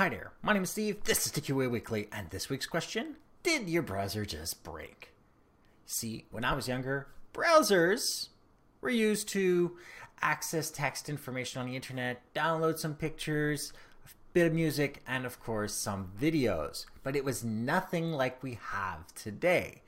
Hi there, my name is Steve, this is TQA Weekly, and this week's question Did your browser just break? See, when I was younger, browsers were used to access text information on the internet, download some pictures, a bit of music, and of course, some videos. But it was nothing like we have today.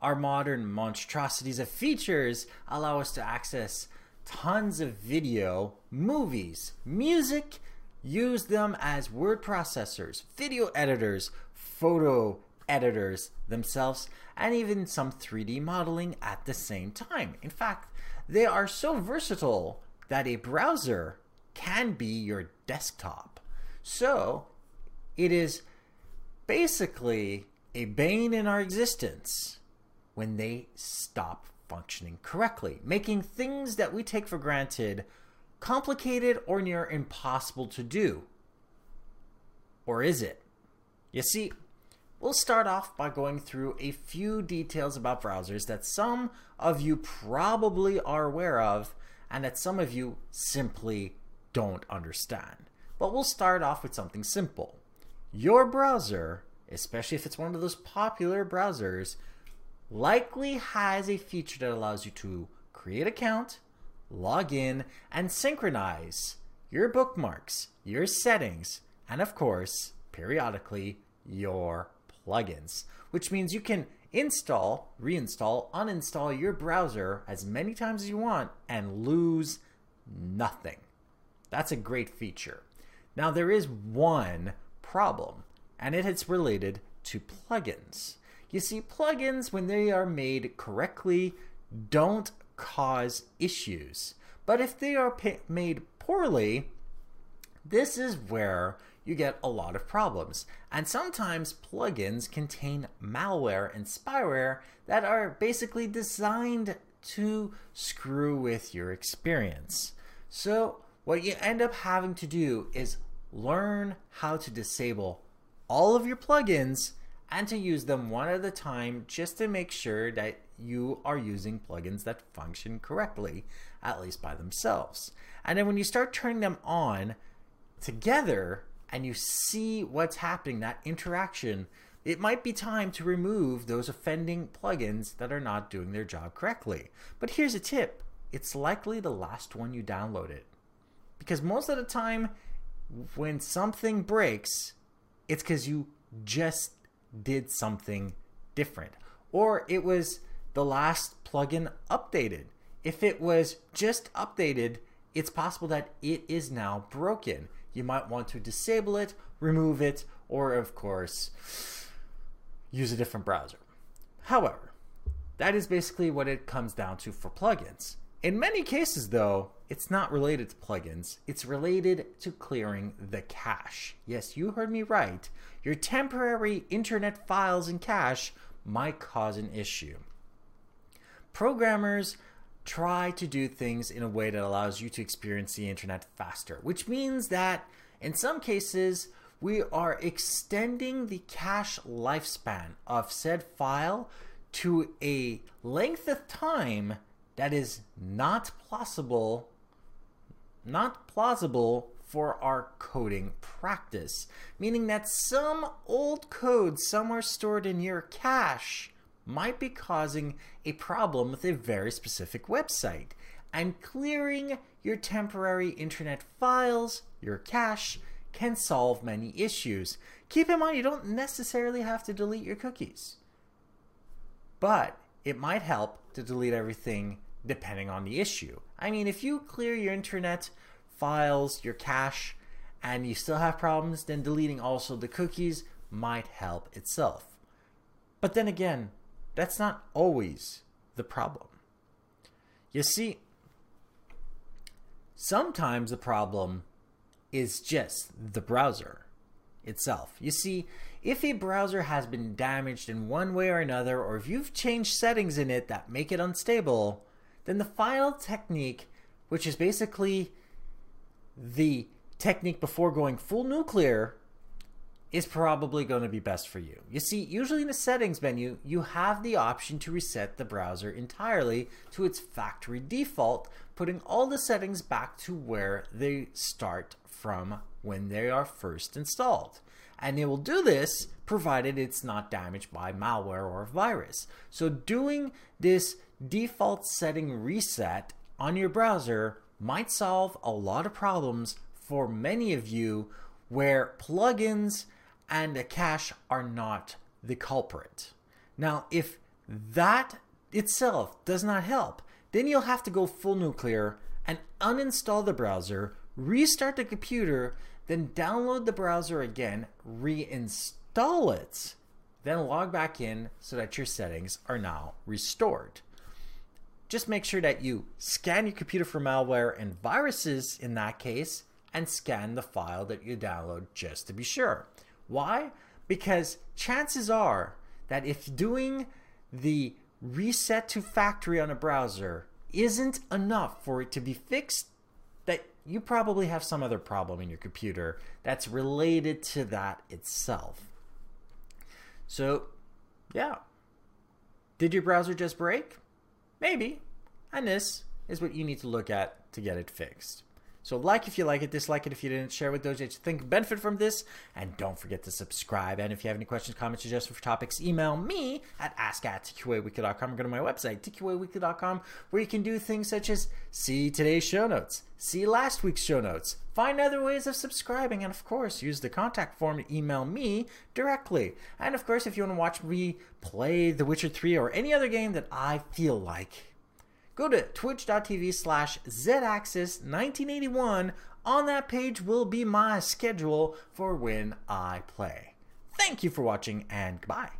Our modern monstrosities of features allow us to access tons of video, movies, music, use them as word processors, video editors, photo editors themselves, and even some 3D modeling at the same time. In fact, they are so versatile that a browser can be your desktop. So, it is basically a bane in our existence when they stop functioning correctly, making things that we take for granted complicated or near impossible to do. Or is it? You see, we'll start off by going through a few details about browsers that some of you probably are aware of and that some of you simply don't understand. But we'll start off with something simple. Your browser, especially if it's one of those popular browsers, likely has a feature that allows you to create an account, log in, and synchronize your bookmarks, your settings, and of course, periodically, your plugins, which means you can install, reinstall, uninstall your browser as many times as you want and lose nothing. That's a great feature. Now, there is one problem, and it is related to plugins. You see, plugins, when they are made correctly, don't cause issues. But if they are made poorly, this is where you get a lot of problems. And sometimes plugins contain malware and spyware that are basically designed to screw with your experience. So, what you end up having to do is learn how to disable all of your plugins and to use them one at a time just to make sure that you are using plugins that function correctly, at least by themselves. And then when you start turning them on together and you see what's happening, that interaction, it might be time to remove those offending plugins that are not doing their job correctly. But here's a tip it's likely the last one you downloaded. Because most of the time, when something breaks, it's because you just did something different. Or it was the last plugin updated. If it was just updated, it's possible that it is now broken. You might want to disable it, remove it, or of course, use a different browser. However, that is basically what it comes down to for plugins. In many cases, though, it's not related to plugins, it's related to clearing the cache. Yes, you heard me right. Your temporary internet files and cache might cause an issue programmers try to do things in a way that allows you to experience the internet faster, which means that in some cases, we are extending the cache lifespan of said file to a length of time that is not plausible not plausible for our coding practice. Meaning that some old code somewhere stored in your cache might be causing a problem with a very specific website. And clearing your temporary internet files, your cache, can solve many issues. Keep in mind, you don't necessarily have to delete your cookies. But it might help to delete everything depending on the issue. I mean, if you clear your internet files, your cache, and you still have problems, then deleting also the cookies might help itself. But then again, that's not always the problem. You see, sometimes the problem is just the browser itself. You see, if a browser has been damaged in one way or another, or if you've changed settings in it that make it unstable, then the final technique, which is basically the technique before going full nuclear, is probably going to be best for you. You see, usually in the settings menu, you have the option to reset the browser entirely to its factory default, putting all the settings back to where they start from when they are first installed. And it will do this provided it's not damaged by malware or virus. So doing this default setting reset on your browser might solve a lot of problems for many of you where plugins and the cache are not the culprit. Now, if that itself does not help, then you'll have to go full nuclear and uninstall the browser, restart the computer, then download the browser again, reinstall it, then log back in so that your settings are now restored. Just make sure that you scan your computer for malware and viruses in that case, and scan the file that you download just to be sure. Why? Because chances are that if doing the reset to factory on a browser isn't enough for it to be fixed, that you probably have some other problem in your computer that's related to that itself. So, yeah. Did your browser just break? Maybe. And this is what you need to look at to get it fixed. So like if you like it, dislike it if you didn't, share with those that you think benefit from this, and don't forget to subscribe. And if you have any questions, comments, suggestions for topics, email me at ask at tqaweekly.com or go to my website, tqaweekly.com, where you can do things such as see today's show notes, see last week's show notes, find other ways of subscribing, and of course, use the contact form to email me directly. And of course, if you want to watch me play The Witcher 3 or any other game that I feel like, go to twitch.tv slash zaxis1981. On that page will be my schedule for when I play. Thank you for watching and goodbye.